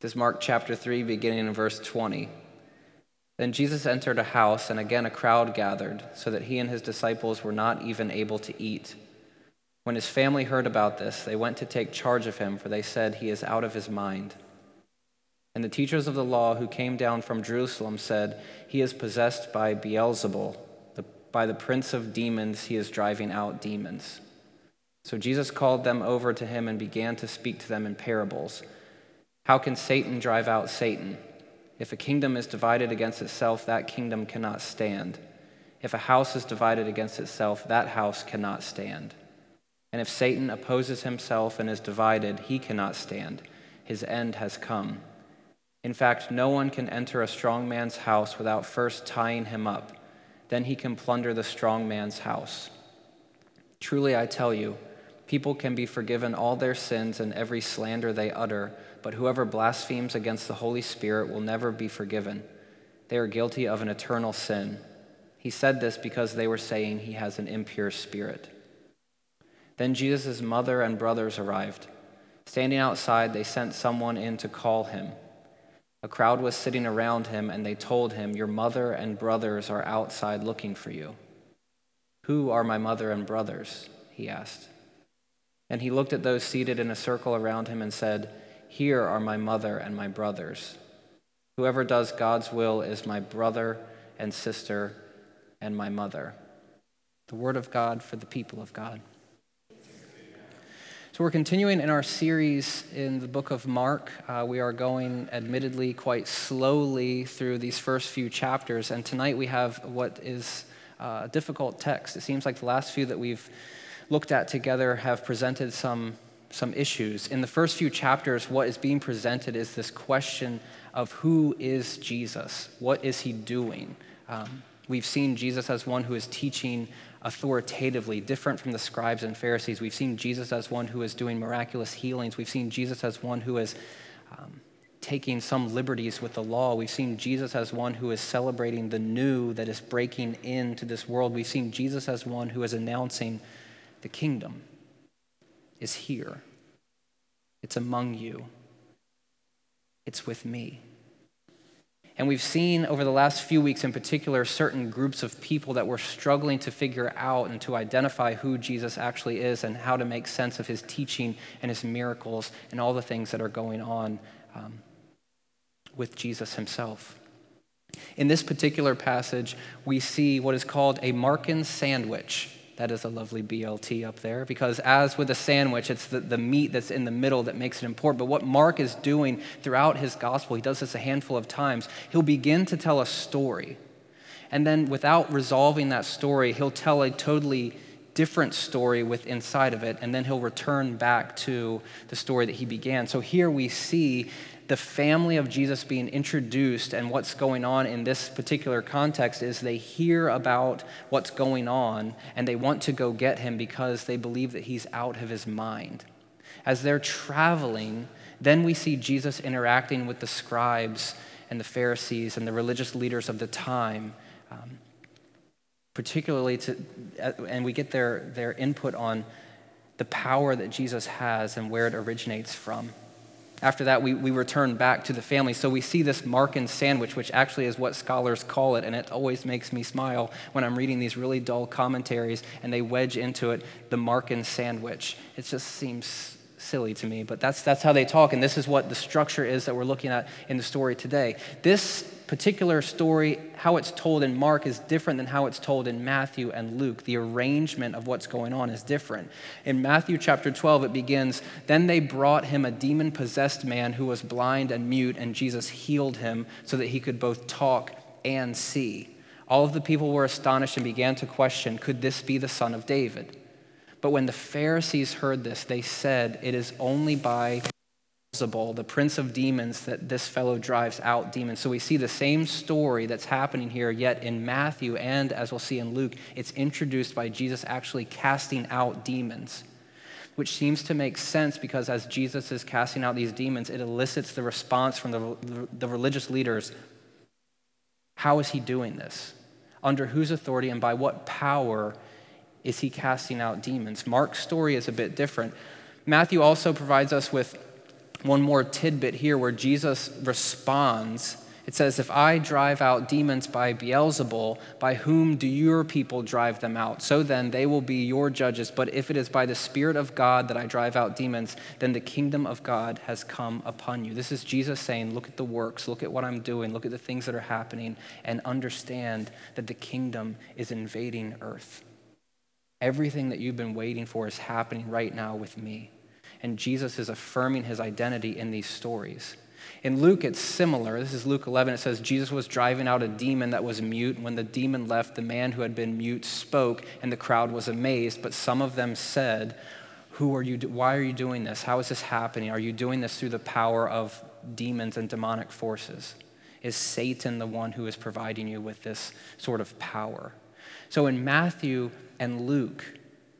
This is Mark chapter 3, beginning in verse 20. Then Jesus entered a house, and again a crowd gathered, so that he and his disciples were not even able to eat. When his family heard about this, they went to take charge of him, for they said, He is out of his mind. And the teachers of the law who came down from Jerusalem said, He is possessed by Beelzebul, the, by the prince of demons, he is driving out demons. So Jesus called them over to him and began to speak to them in parables. How can Satan drive out Satan? If a kingdom is divided against itself, that kingdom cannot stand. If a house is divided against itself, that house cannot stand. And if Satan opposes himself and is divided, he cannot stand. His end has come. In fact, no one can enter a strong man's house without first tying him up. Then he can plunder the strong man's house. Truly, I tell you, people can be forgiven all their sins and every slander they utter, but whoever blasphemes against the Holy Spirit will never be forgiven. They are guilty of an eternal sin. He said this because they were saying he has an impure spirit. Then Jesus' mother and brothers arrived. Standing outside, they sent someone in to call him. A crowd was sitting around him, and they told him, Your mother and brothers are outside looking for you. Who are my mother and brothers? He asked. And he looked at those seated in a circle around him and said, Here are my mother and my brothers. Whoever does God's will is my brother and sister and my mother. The word of God for the people of God. So, we're continuing in our series in the book of Mark. Uh, we are going, admittedly, quite slowly through these first few chapters. And tonight we have what is uh, a difficult text. It seems like the last few that we've looked at together have presented some, some issues. In the first few chapters, what is being presented is this question of who is Jesus? What is he doing? Um, we've seen Jesus as one who is teaching authoritatively, different from the scribes and Pharisees. We've seen Jesus as one who is doing miraculous healings. We've seen Jesus as one who is um, taking some liberties with the law. We've seen Jesus as one who is celebrating the new that is breaking into this world. We've seen Jesus as one who is announcing the kingdom is here, it's among you, it's with me. And we've seen over the last few weeks, in particular, certain groups of people that were struggling to figure out and to identify who Jesus actually is and how to make sense of his teaching and his miracles and all the things that are going on um, with Jesus himself. In this particular passage, we see what is called a Markan sandwich. That is a lovely BLT up there because, as with a sandwich, it's the, the meat that's in the middle that makes it important. But what Mark is doing throughout his gospel, he does this a handful of times, he'll begin to tell a story. And then, without resolving that story, he'll tell a totally different story with inside of it, and then he'll return back to the story that he began. So here we see the family of Jesus being introduced, and what's going on in this particular context is they hear about what's going on and they want to go get him because they believe that he's out of his mind. As they're traveling, then we see Jesus interacting with the scribes and the Pharisees and the religious leaders of the time. Um, particularly to, uh, and we get their, their input on the power that Jesus has and where it originates from. After that, we, we return back to the family. So we see this Markan sandwich, which actually is what scholars call it, and it always makes me smile when I'm reading these really dull commentaries and they wedge into it the Markan sandwich. It just seems silly to me, but that's, that's how they talk, and this is what the structure is that we're looking at in the story today. This particular story, how it's told in Mark, is different than how it's told in Matthew and Luke. The arrangement of what's going on is different. In Matthew chapter 12, it begins Then they brought him a demon possessed man who was blind and mute, and Jesus healed him so that he could both talk and see. All of the people were astonished and began to question Could this be the son of David? But when the Pharisees heard this, they said, It is only by the prince of demons, that this fellow drives out demons. So we see the same story that's happening here, yet in Matthew and as we'll see in Luke, it's introduced by Jesus actually casting out demons, which seems to make sense because as Jesus is casting out these demons, it elicits the response from the, the religious leaders How is he doing this? Under whose authority and by what power is he casting out demons? Mark's story is a bit different. Matthew also provides us with one more tidbit here where Jesus responds it says, If I drive out demons by Beelzebul, by whom do your people drive them out? So then they will be your judges. But if it is by the Spirit of God that I drive out demons, then the kingdom of God has come upon you. This is Jesus saying, Look at the works, look at what I'm doing, look at the things that are happening, and understand that the kingdom is invading earth. Everything that you've been waiting for is happening right now with me. And Jesus is affirming his identity in these stories. In Luke, it's similar. This is Luke 11. It says, Jesus was driving out a demon that was mute. When the demon left, the man who had been mute spoke, and the crowd was amazed. But some of them said, Who are you? Why are you doing this? How is this happening? Are you doing this through the power of demons and demonic forces? Is Satan the one who is providing you with this sort of power? So in Matthew and Luke,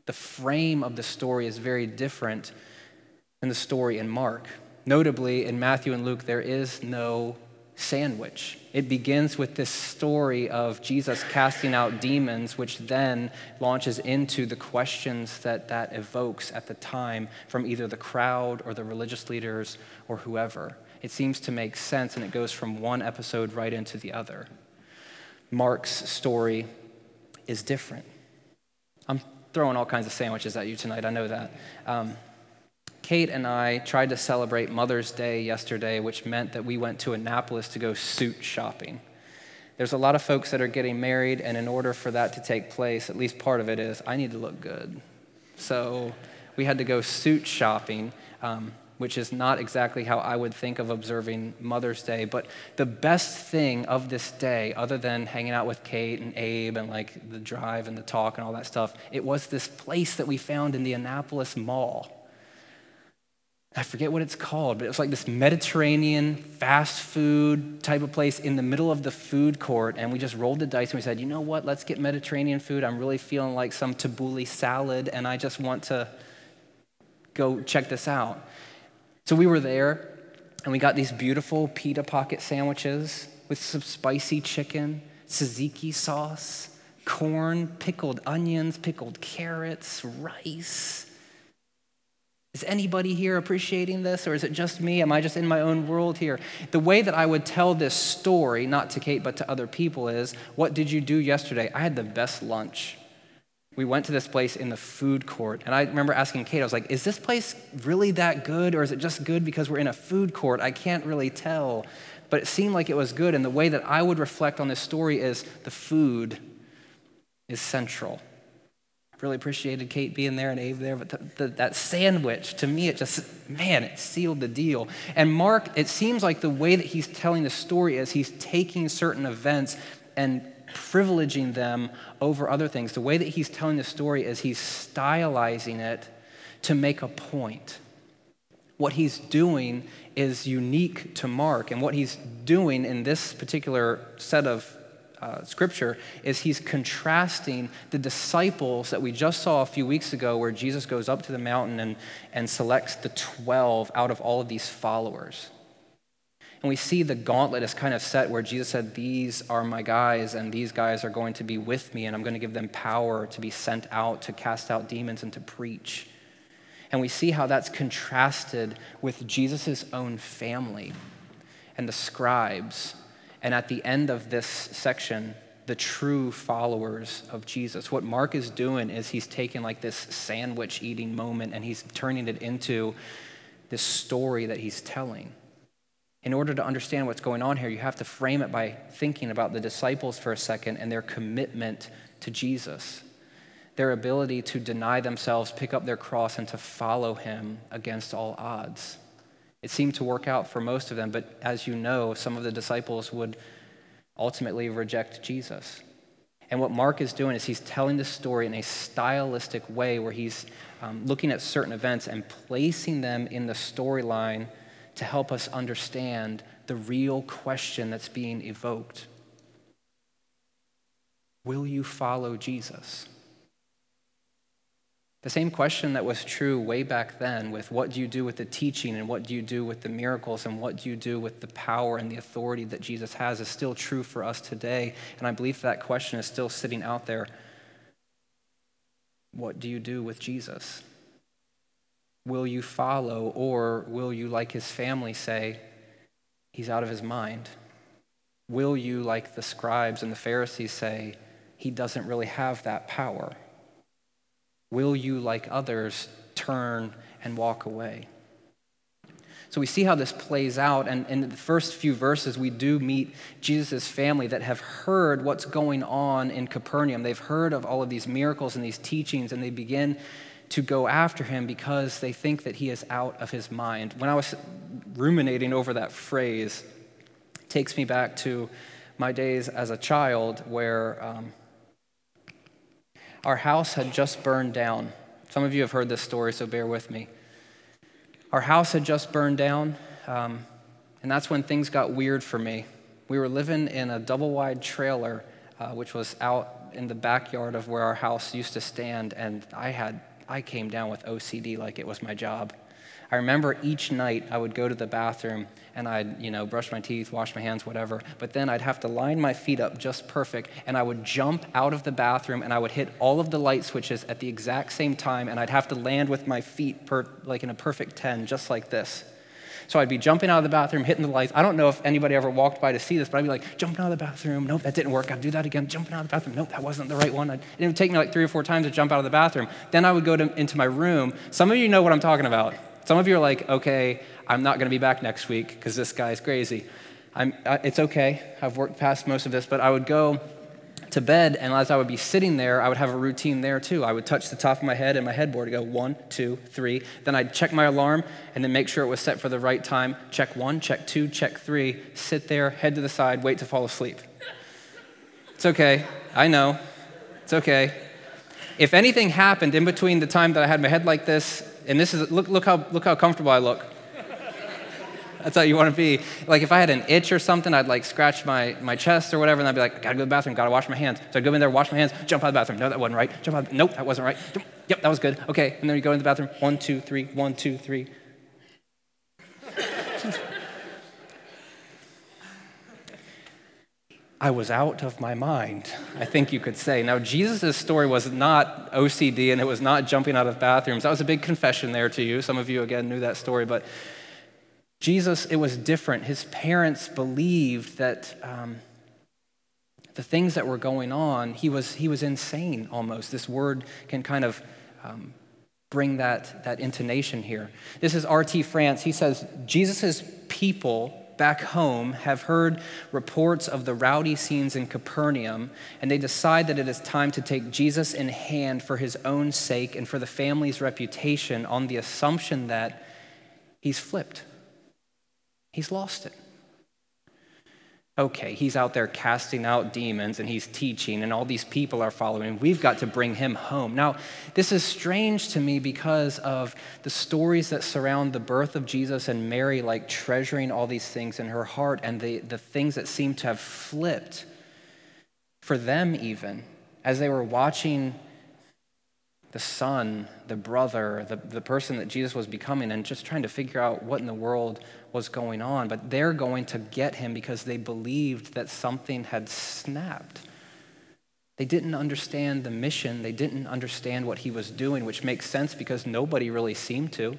the frame of the story is very different than the story in Mark. Notably, in Matthew and Luke, there is no sandwich. It begins with this story of Jesus casting out demons, which then launches into the questions that that evokes at the time from either the crowd or the religious leaders or whoever. It seems to make sense, and it goes from one episode right into the other. Mark's story is different. I'm throwing all kinds of sandwiches at you tonight, I know that. Um, Kate and I tried to celebrate Mother's Day yesterday, which meant that we went to Annapolis to go suit shopping. There's a lot of folks that are getting married, and in order for that to take place, at least part of it is, I need to look good. So we had to go suit shopping, um, which is not exactly how I would think of observing Mother's Day. But the best thing of this day, other than hanging out with Kate and Abe and like the drive and the talk and all that stuff, it was this place that we found in the Annapolis Mall. I forget what it's called, but it was like this Mediterranean fast food type of place in the middle of the food court. And we just rolled the dice and we said, you know what, let's get Mediterranean food. I'm really feeling like some tabbouleh salad and I just want to go check this out. So we were there and we got these beautiful pita pocket sandwiches with some spicy chicken, tzatziki sauce, corn, pickled onions, pickled carrots, rice is anybody here appreciating this, or is it just me? Am I just in my own world here? The way that I would tell this story, not to Kate, but to other people, is what did you do yesterday? I had the best lunch. We went to this place in the food court, and I remember asking Kate, I was like, is this place really that good, or is it just good because we're in a food court? I can't really tell. But it seemed like it was good, and the way that I would reflect on this story is the food is central really appreciated Kate being there and Abe there, but the, the, that sandwich, to me, it just, man, it sealed the deal. And Mark, it seems like the way that he's telling the story is he's taking certain events and privileging them over other things. The way that he's telling the story is he's stylizing it to make a point. What he's doing is unique to Mark, and what he's doing in this particular set of uh, scripture is he's contrasting the disciples that we just saw a few weeks ago, where Jesus goes up to the mountain and, and selects the 12 out of all of these followers. And we see the gauntlet is kind of set where Jesus said, These are my guys, and these guys are going to be with me, and I'm going to give them power to be sent out to cast out demons and to preach. And we see how that's contrasted with Jesus' own family and the scribes and at the end of this section, the true followers of Jesus. What Mark is doing is he's taking like this sandwich eating moment and he's turning it into this story that he's telling. In order to understand what's going on here, you have to frame it by thinking about the disciples for a second and their commitment to Jesus, their ability to deny themselves, pick up their cross, and to follow him against all odds. It seemed to work out for most of them, but as you know, some of the disciples would ultimately reject Jesus. And what Mark is doing is he's telling the story in a stylistic way where he's um, looking at certain events and placing them in the storyline to help us understand the real question that's being evoked Will you follow Jesus? The same question that was true way back then with what do you do with the teaching and what do you do with the miracles and what do you do with the power and the authority that Jesus has is still true for us today. And I believe that question is still sitting out there. What do you do with Jesus? Will you follow, or will you, like his family, say, He's out of his mind? Will you, like the scribes and the Pharisees, say, He doesn't really have that power? Will you, like others, turn and walk away? So we see how this plays out. And in the first few verses, we do meet Jesus' family that have heard what's going on in Capernaum. They've heard of all of these miracles and these teachings, and they begin to go after him because they think that he is out of his mind. When I was ruminating over that phrase, takes me back to my days as a child where um, our house had just burned down. Some of you have heard this story, so bear with me. Our house had just burned down, um, and that's when things got weird for me. We were living in a double wide trailer, uh, which was out in the backyard of where our house used to stand, and I had I came down with OCD like it was my job. I remember each night I would go to the bathroom and I'd, you know, brush my teeth, wash my hands, whatever. But then I'd have to line my feet up just perfect and I would jump out of the bathroom and I would hit all of the light switches at the exact same time and I'd have to land with my feet per, like in a perfect 10, just like this. So I'd be jumping out of the bathroom, hitting the lights. I don't know if anybody ever walked by to see this, but I'd be like, jumping out of the bathroom. Nope, that didn't work. I'd do that again. Jumping out of the bathroom. Nope, that wasn't the right one. I'd, it would take me like three or four times to jump out of the bathroom. Then I would go to, into my room. Some of you know what I'm talking about. Some of you are like, okay, I'm not going to be back next week because this guy's crazy. I'm, it's okay. I've worked past most of this, but I would go to bed, and as I would be sitting there, I would have a routine there too. I would touch the top of my head and my headboard and go one, two, three. Then I'd check my alarm and then make sure it was set for the right time. Check one, check two, check three. Sit there, head to the side, wait to fall asleep. It's okay. I know. It's okay. If anything happened in between the time that I had my head like this and this is, look, look, how, look how comfortable I look. That's how you want to be. Like if I had an itch or something, I'd like scratch my, my chest or whatever, and I'd be like, I gotta go to the bathroom, gotta wash my hands. So I'd go in there, wash my hands, jump out of the bathroom. No, that wasn't right. Jump out. The, Nope, that wasn't right. Yep, that was good. Okay, and then you go in the bathroom. One, two, three. One, two, three. I was out of my mind, I think you could say. Now, Jesus' story was not OCD and it was not jumping out of bathrooms. That was a big confession there to you. Some of you, again, knew that story, but Jesus, it was different. His parents believed that um, the things that were going on, he was, he was insane almost. This word can kind of um, bring that, that intonation here. This is R.T. France. He says, Jesus' people back home have heard reports of the rowdy scenes in Capernaum, and they decide that it is time to take Jesus in hand for his own sake and for the family's reputation on the assumption that he's flipped. He's lost it okay, he's out there casting out demons and he's teaching, and all these people are following. We've got to bring him home. Now, this is strange to me because of the stories that surround the birth of Jesus and Mary, like treasuring all these things in her heart, and the, the things that seem to have flipped for them, even as they were watching the son, the brother, the, the person that Jesus was becoming, and just trying to figure out what in the world was going on. But they're going to get him because they believed that something had snapped. They didn't understand the mission, they didn't understand what he was doing, which makes sense because nobody really seemed to.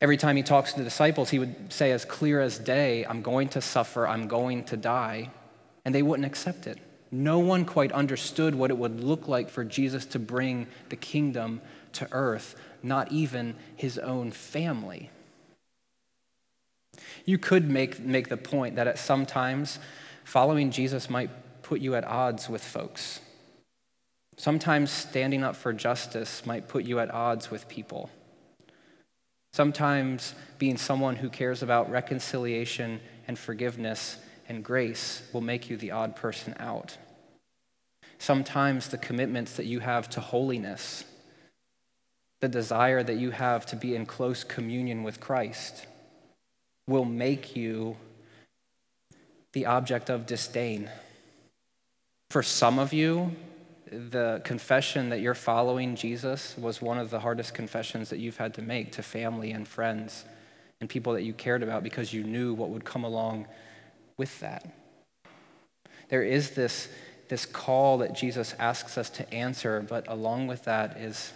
Every time he talks to the disciples, he would say, as clear as day, I'm going to suffer, I'm going to die. And they wouldn't accept it. No one quite understood what it would look like for Jesus to bring the kingdom to earth, not even his own family. You could make, make the point that at some times, following Jesus might put you at odds with folks. Sometimes standing up for justice might put you at odds with people. Sometimes being someone who cares about reconciliation and forgiveness and grace will make you the odd person out. Sometimes the commitments that you have to holiness, the desire that you have to be in close communion with Christ, will make you the object of disdain. For some of you, the confession that you're following Jesus was one of the hardest confessions that you've had to make to family and friends and people that you cared about because you knew what would come along with that. There is this, this call that Jesus asks us to answer, but along with that is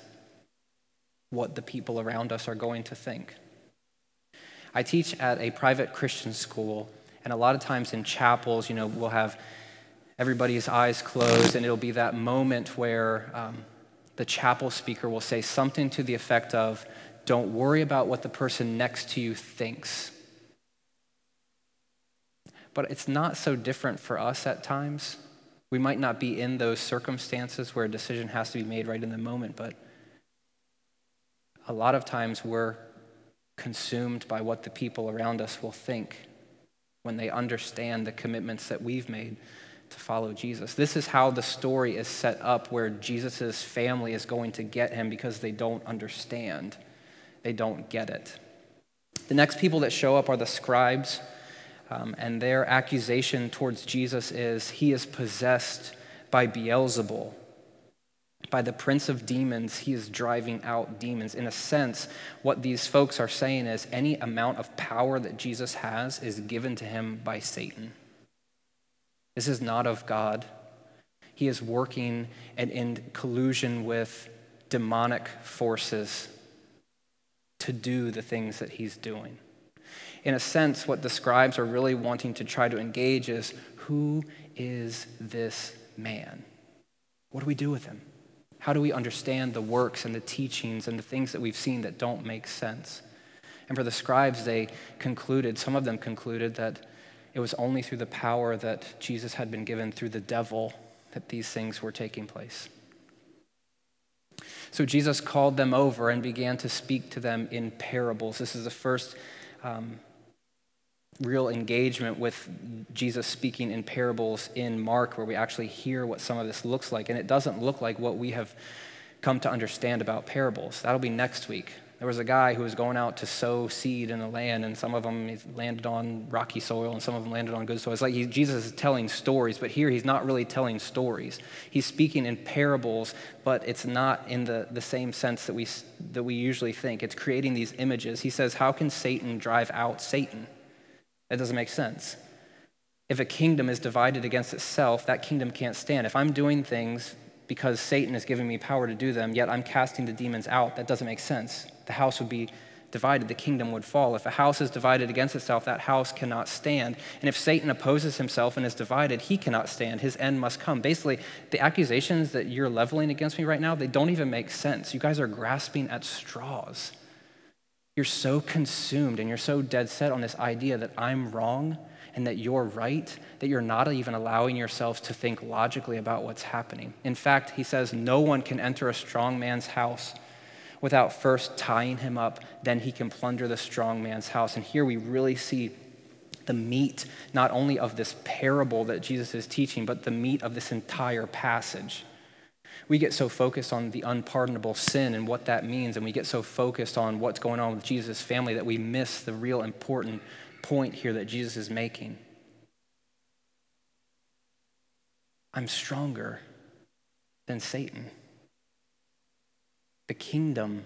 what the people around us are going to think. I teach at a private Christian school, and a lot of times in chapels, you know, we'll have everybody's eyes closed, and it'll be that moment where um, the chapel speaker will say something to the effect of, Don't worry about what the person next to you thinks. But it's not so different for us at times. We might not be in those circumstances where a decision has to be made right in the moment, but a lot of times we're consumed by what the people around us will think when they understand the commitments that we've made to follow Jesus. This is how the story is set up where Jesus' family is going to get him because they don't understand. They don't get it. The next people that show up are the scribes, um, and their accusation towards Jesus is he is possessed by Beelzebul, by the prince of demons, he is driving out demons. In a sense, what these folks are saying is any amount of power that Jesus has is given to him by Satan. This is not of God. He is working and in collusion with demonic forces to do the things that he's doing. In a sense, what the scribes are really wanting to try to engage is who is this man? What do we do with him? How do we understand the works and the teachings and the things that we've seen that don't make sense? And for the scribes, they concluded, some of them concluded that it was only through the power that Jesus had been given through the devil that these things were taking place. So Jesus called them over and began to speak to them in parables. This is the first um, real engagement with Jesus speaking in parables in Mark, where we actually hear what some of this looks like. And it doesn't look like what we have come to understand about parables. That'll be next week. There was a guy who was going out to sow seed in the land, and some of them landed on rocky soil, and some of them landed on good soil. It's like he, Jesus is telling stories, but here he's not really telling stories. He's speaking in parables, but it's not in the, the same sense that we, that we usually think. It's creating these images. He says, How can Satan drive out Satan? That doesn't make sense. If a kingdom is divided against itself, that kingdom can't stand. If I'm doing things because Satan is giving me power to do them, yet I'm casting the demons out, that doesn't make sense. The house would be divided, the kingdom would fall. If a house is divided against itself, that house cannot stand. And if Satan opposes himself and is divided, he cannot stand. His end must come. Basically, the accusations that you're leveling against me right now, they don't even make sense. You guys are grasping at straws. You're so consumed and you're so dead set on this idea that I'm wrong and that you're right that you're not even allowing yourself to think logically about what's happening. In fact, he says, No one can enter a strong man's house without first tying him up, then he can plunder the strong man's house. And here we really see the meat not only of this parable that Jesus is teaching, but the meat of this entire passage. We get so focused on the unpardonable sin and what that means, and we get so focused on what's going on with Jesus' family that we miss the real important point here that Jesus is making. I'm stronger than Satan. The kingdom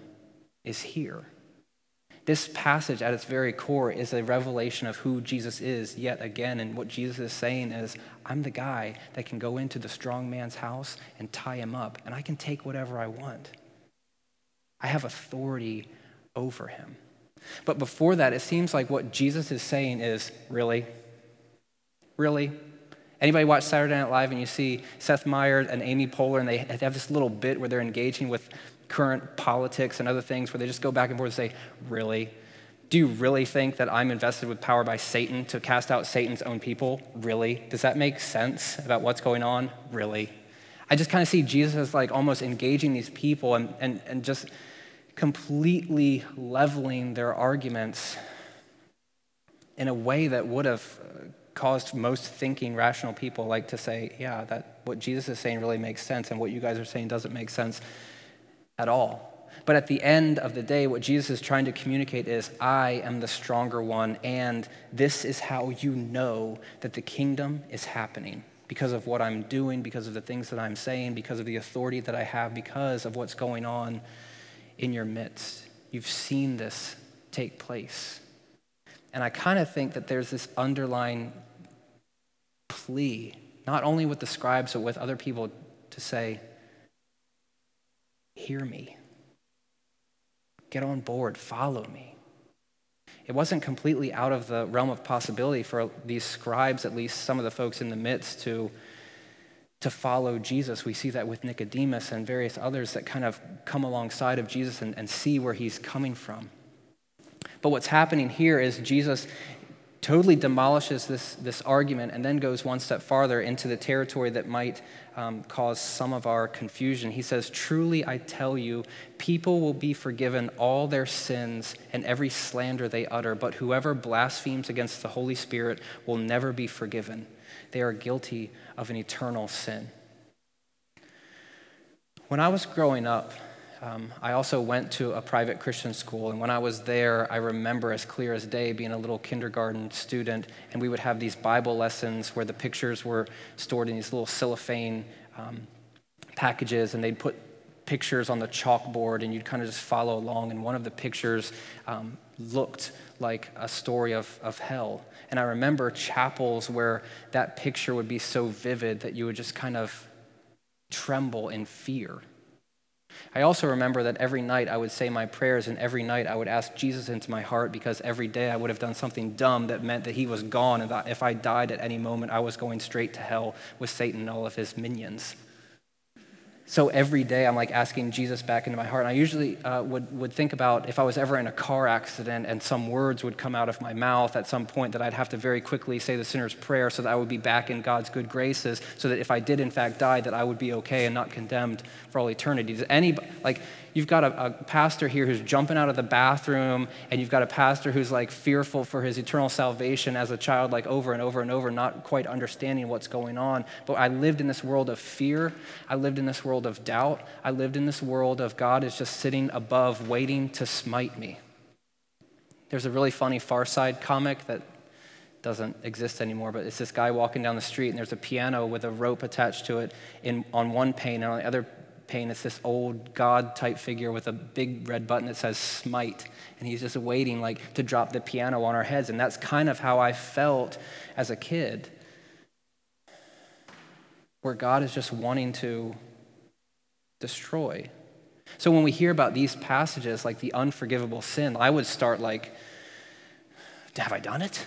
is here. This passage, at its very core, is a revelation of who Jesus is yet again. And what Jesus is saying is, I'm the guy that can go into the strong man's house and tie him up, and I can take whatever I want. I have authority over him. But before that, it seems like what Jesus is saying is, really? Really? Anybody watch Saturday Night Live and you see Seth Meyers and Amy Poehler, and they have this little bit where they're engaging with current politics and other things where they just go back and forth and say, Really? Do you really think that I'm invested with power by Satan to cast out Satan's own people? Really? Does that make sense about what's going on? Really? I just kind of see Jesus as like almost engaging these people and, and, and just completely leveling their arguments in a way that would have uh, caused most thinking rational people like to say yeah that what jesus is saying really makes sense and what you guys are saying doesn't make sense at all. But at the end of the day, what Jesus is trying to communicate is I am the stronger one, and this is how you know that the kingdom is happening because of what I'm doing, because of the things that I'm saying, because of the authority that I have, because of what's going on in your midst. You've seen this take place. And I kind of think that there's this underlying plea, not only with the scribes, but with other people to say, Hear me. get on board, follow me. It wasn't completely out of the realm of possibility for these scribes, at least some of the folks in the midst, to, to follow Jesus. We see that with Nicodemus and various others that kind of come alongside of Jesus and, and see where he's coming from. But what's happening here is Jesus totally demolishes this, this argument and then goes one step farther into the territory that might um, cause some of our confusion. He says, Truly I tell you, people will be forgiven all their sins and every slander they utter, but whoever blasphemes against the Holy Spirit will never be forgiven. They are guilty of an eternal sin. When I was growing up, um, I also went to a private Christian school, and when I was there, I remember as clear as day being a little kindergarten student, and we would have these Bible lessons where the pictures were stored in these little cellophane um, packages, and they'd put pictures on the chalkboard, and you'd kind of just follow along. And one of the pictures um, looked like a story of, of hell. And I remember chapels where that picture would be so vivid that you would just kind of tremble in fear. I also remember that every night I would say my prayers, and every night I would ask Jesus into my heart because every day I would have done something dumb that meant that he was gone, and that if I died at any moment, I was going straight to hell with Satan and all of his minions. So every day I'm like asking Jesus back into my heart. And I usually uh, would, would think about if I was ever in a car accident and some words would come out of my mouth at some point that I'd have to very quickly say the sinner's prayer so that I would be back in God's good graces, so that if I did in fact die, that I would be okay and not condemned for all eternity. Does any, like, you've got a, a, pastor here who's jumping out of the bathroom, and you've got a pastor who's like fearful for his eternal salvation as a child, like over and over and over, not quite understanding what's going on. But I lived in this world of fear. I lived in this world of doubt. I lived in this world of God is just sitting above, waiting to smite me. There's a really funny Far Side comic that doesn't exist anymore, but it's this guy walking down the street, and there's a piano with a rope attached to it in, on one pane, and on the other pane. It's this old God type figure with a big red button that says smite. And he's just waiting like to drop the piano on our heads. And that's kind of how I felt as a kid. Where God is just wanting to destroy. So when we hear about these passages like the unforgivable sin, I would start like, have I done it?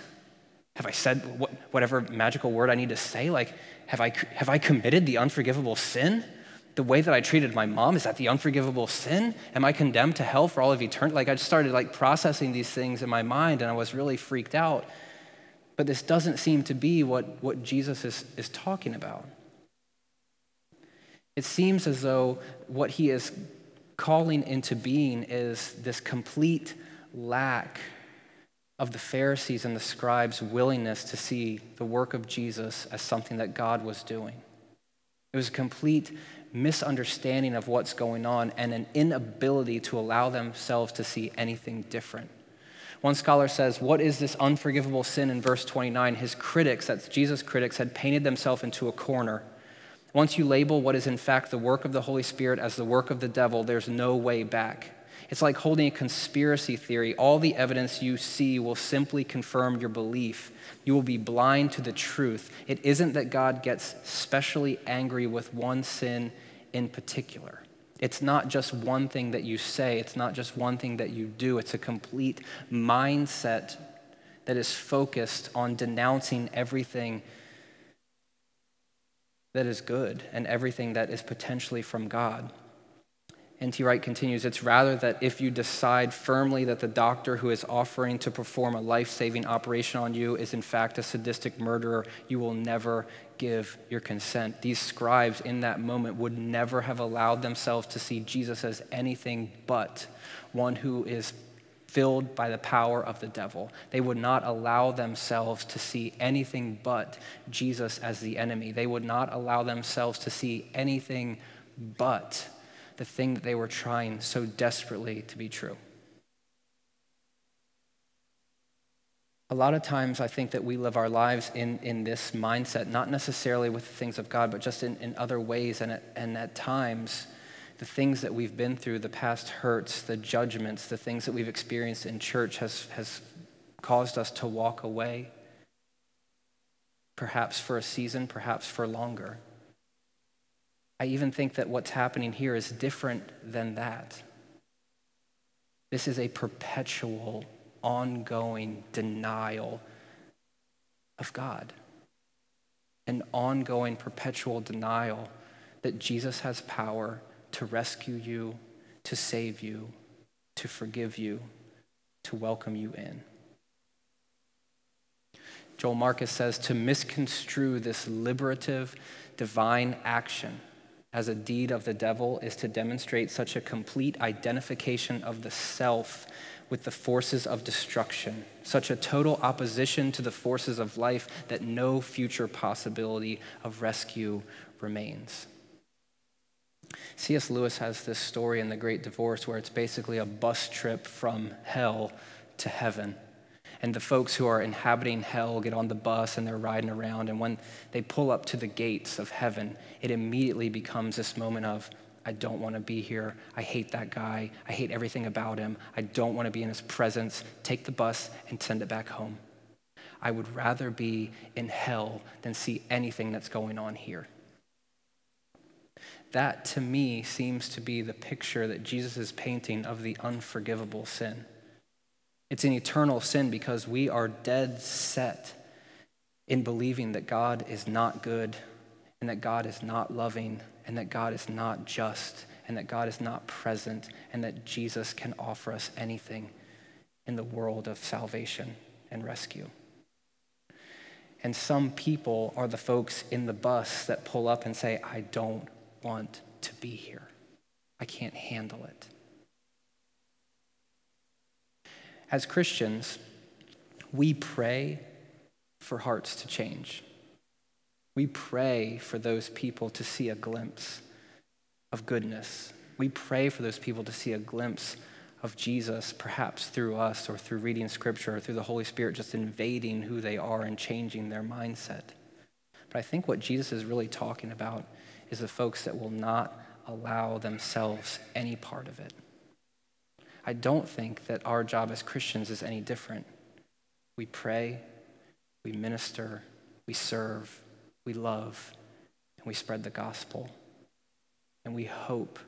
Have I said whatever magical word I need to say? Like, have I, have I committed the unforgivable sin? The way that I treated my mom, is that the unforgivable sin? Am I condemned to hell for all of eternity? Like I just started like processing these things in my mind and I was really freaked out. But this doesn't seem to be what, what Jesus is, is talking about. It seems as though what he is calling into being is this complete lack of the Pharisees and the scribes' willingness to see the work of Jesus as something that God was doing. It was a complete misunderstanding of what's going on and an inability to allow themselves to see anything different. One scholar says, What is this unforgivable sin in verse 29? His critics, that's Jesus' critics, had painted themselves into a corner. Once you label what is in fact the work of the Holy Spirit as the work of the devil, there's no way back. It's like holding a conspiracy theory. All the evidence you see will simply confirm your belief. You will be blind to the truth. It isn't that God gets specially angry with one sin in particular. It's not just one thing that you say, it's not just one thing that you do. It's a complete mindset that is focused on denouncing everything that is good and everything that is potentially from God. N.T. Wright continues, it's rather that if you decide firmly that the doctor who is offering to perform a life saving operation on you is in fact a sadistic murderer, you will never give your consent. These scribes in that moment would never have allowed themselves to see Jesus as anything but one who is filled by the power of the devil. They would not allow themselves to see anything but Jesus as the enemy. They would not allow themselves to see anything but the thing that they were trying so desperately to be true. A lot of times, I think that we live our lives in, in this mindset, not necessarily with the things of God, but just in, in other ways. And at, and at times, the things that we've been through, the past hurts, the judgments, the things that we've experienced in church has, has caused us to walk away, perhaps for a season, perhaps for longer. I even think that what's happening here is different than that. This is a perpetual, ongoing denial of God, an ongoing, perpetual denial that Jesus has power to rescue you, to save you, to forgive you, to welcome you in. Joel Marcus says to misconstrue this liberative divine action as a deed of the devil is to demonstrate such a complete identification of the self with the forces of destruction, such a total opposition to the forces of life that no future possibility of rescue remains. C.S. Lewis has this story in The Great Divorce where it's basically a bus trip from hell to heaven. And the folks who are inhabiting hell get on the bus and they're riding around. And when they pull up to the gates of heaven, it immediately becomes this moment of, I don't want to be here. I hate that guy. I hate everything about him. I don't want to be in his presence. Take the bus and send it back home. I would rather be in hell than see anything that's going on here. That to me seems to be the picture that Jesus is painting of the unforgivable sin. It's an eternal sin because we are dead set in believing that God is not good and that God is not loving and that God is not just and that God is not present and that Jesus can offer us anything in the world of salvation and rescue. And some people are the folks in the bus that pull up and say, I don't want to be here. I can't handle it. As Christians, we pray for hearts to change. We pray for those people to see a glimpse of goodness. We pray for those people to see a glimpse of Jesus, perhaps through us or through reading scripture or through the Holy Spirit just invading who they are and changing their mindset. But I think what Jesus is really talking about is the folks that will not allow themselves any part of it. I don't think that our job as Christians is any different. We pray, we minister, we serve, we love, and we spread the gospel. And we hope,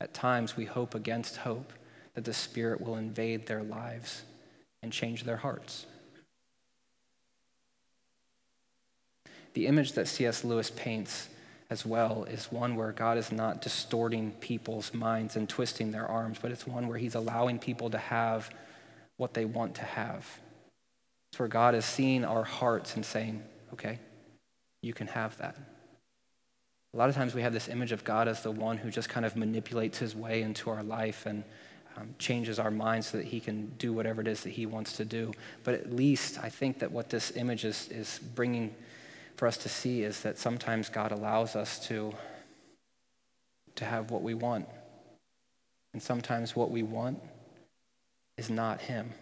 at times, we hope against hope that the Spirit will invade their lives and change their hearts. The image that C.S. Lewis paints as well is one where God is not distorting people's minds and twisting their arms, but it's one where He's allowing people to have what they want to have. It's where God is seeing our hearts and saying, okay, you can have that. A lot of times we have this image of God as the one who just kind of manipulates his way into our life and um, changes our minds so that he can do whatever it is that he wants to do. But at least I think that what this image is, is bringing for us to see is that sometimes God allows us to, to have what we want. And sometimes what we want is not Him.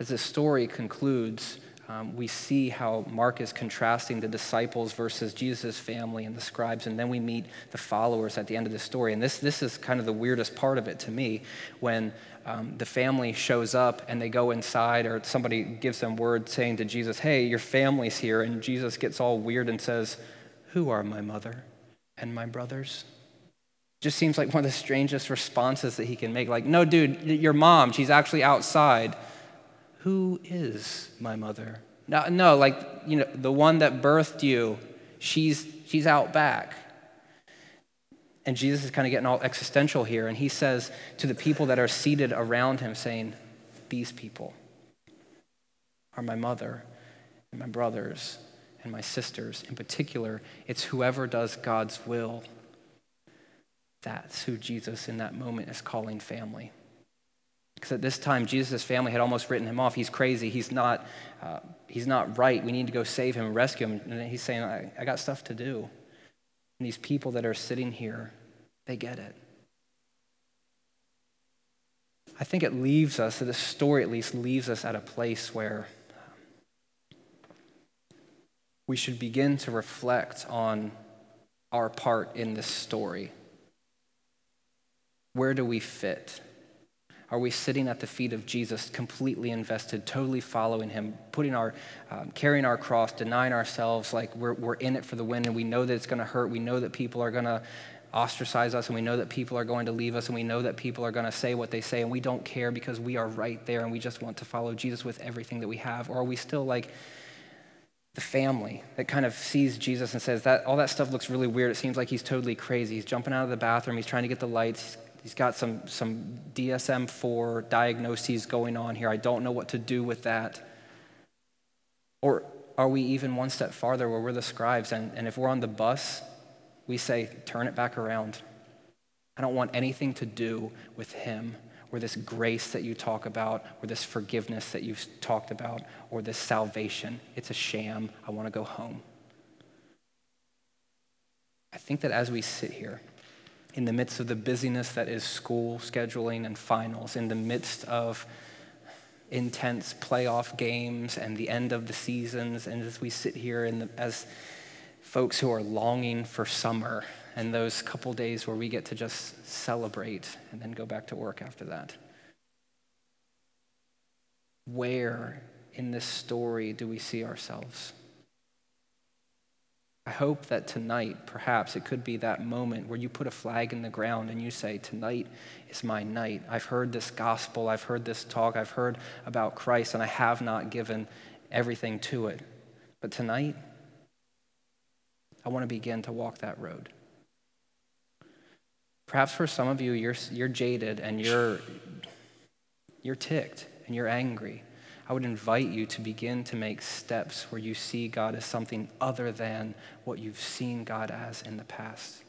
As the story concludes, um, we see how Mark is contrasting the disciples versus Jesus' family and the scribes, and then we meet the followers at the end of the story. And this, this is kind of the weirdest part of it to me when um, the family shows up and they go inside, or somebody gives them word saying to Jesus, Hey, your family's here. And Jesus gets all weird and says, Who are my mother and my brothers? Just seems like one of the strangest responses that he can make. Like, no, dude, your mom, she's actually outside. Who is my mother? No, no, like, you know, the one that birthed you, she's, she's out back. And Jesus is kind of getting all existential here. And he says to the people that are seated around him, saying, These people are my mother and my brothers and my sisters. In particular, it's whoever does God's will. That's who Jesus in that moment is calling family. Because at this time, Jesus' family had almost written him off. He's crazy. He's not, uh, he's not right. We need to go save him and rescue him. And he's saying, I, I got stuff to do. And these people that are sitting here, they get it. I think it leaves us, this story at least leaves us at a place where we should begin to reflect on our part in this story. Where do we fit? Are we sitting at the feet of Jesus, completely invested, totally following him, putting our, um, carrying our cross, denying ourselves like we're, we're in it for the win and we know that it's going to hurt? We know that people are going to ostracize us and we know that people are going to leave us and we know that people are going to say what they say and we don't care because we are right there and we just want to follow Jesus with everything that we have? Or are we still like the family that kind of sees Jesus and says that all that stuff looks really weird. It seems like he's totally crazy. He's jumping out of the bathroom, he's trying to get the lights. He's got some, some DSM 4 diagnoses going on here. I don't know what to do with that. Or are we even one step farther where we're the scribes and, and if we're on the bus we say, turn it back around. I don't want anything to do with him or this grace that you talk about or this forgiveness that you've talked about or this salvation. It's a sham. I want to go home. I think that as we sit here, in the midst of the busyness that is school scheduling and finals, in the midst of intense playoff games and the end of the seasons, and as we sit here in the, as folks who are longing for summer and those couple days where we get to just celebrate and then go back to work after that. Where in this story do we see ourselves? I hope that tonight, perhaps it could be that moment where you put a flag in the ground and you say, Tonight is my night. I've heard this gospel, I've heard this talk, I've heard about Christ, and I have not given everything to it. But tonight, I want to begin to walk that road. Perhaps for some of you, you're, you're jaded and you're, you're ticked and you're angry. I would invite you to begin to make steps where you see God as something other than what you've seen God as in the past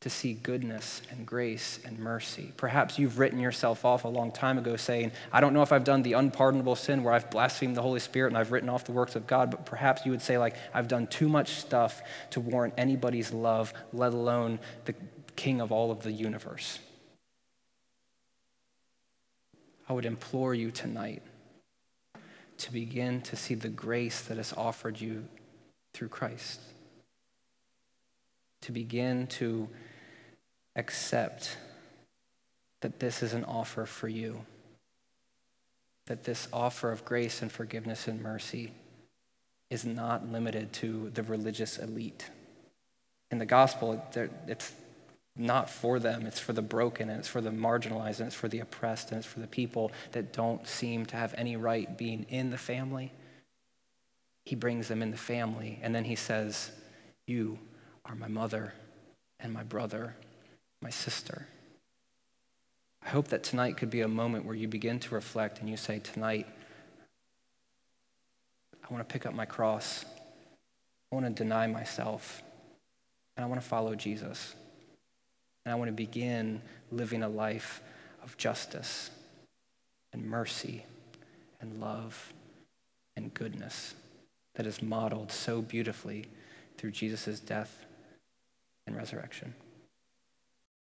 to see goodness and grace and mercy. Perhaps you've written yourself off a long time ago saying, I don't know if I've done the unpardonable sin where I've blasphemed the Holy Spirit and I've written off the works of God, but perhaps you would say, like, I've done too much stuff to warrant anybody's love, let alone the king of all of the universe. I would implore you tonight to begin to see the grace that is offered you through Christ. To begin to accept that this is an offer for you, that this offer of grace and forgiveness and mercy is not limited to the religious elite. In the gospel, it's not for them, it's for the broken, and it's for the marginalized, and it's for the oppressed, and it's for the people that don't seem to have any right being in the family. He brings them in the family, and then he says, You are my mother and my brother my sister. I hope that tonight could be a moment where you begin to reflect and you say, Tonight, I want to pick up my cross. I want to deny myself. And I want to follow Jesus. And I want to begin living a life of justice and mercy and love and goodness that is modeled so beautifully through Jesus' death and resurrection.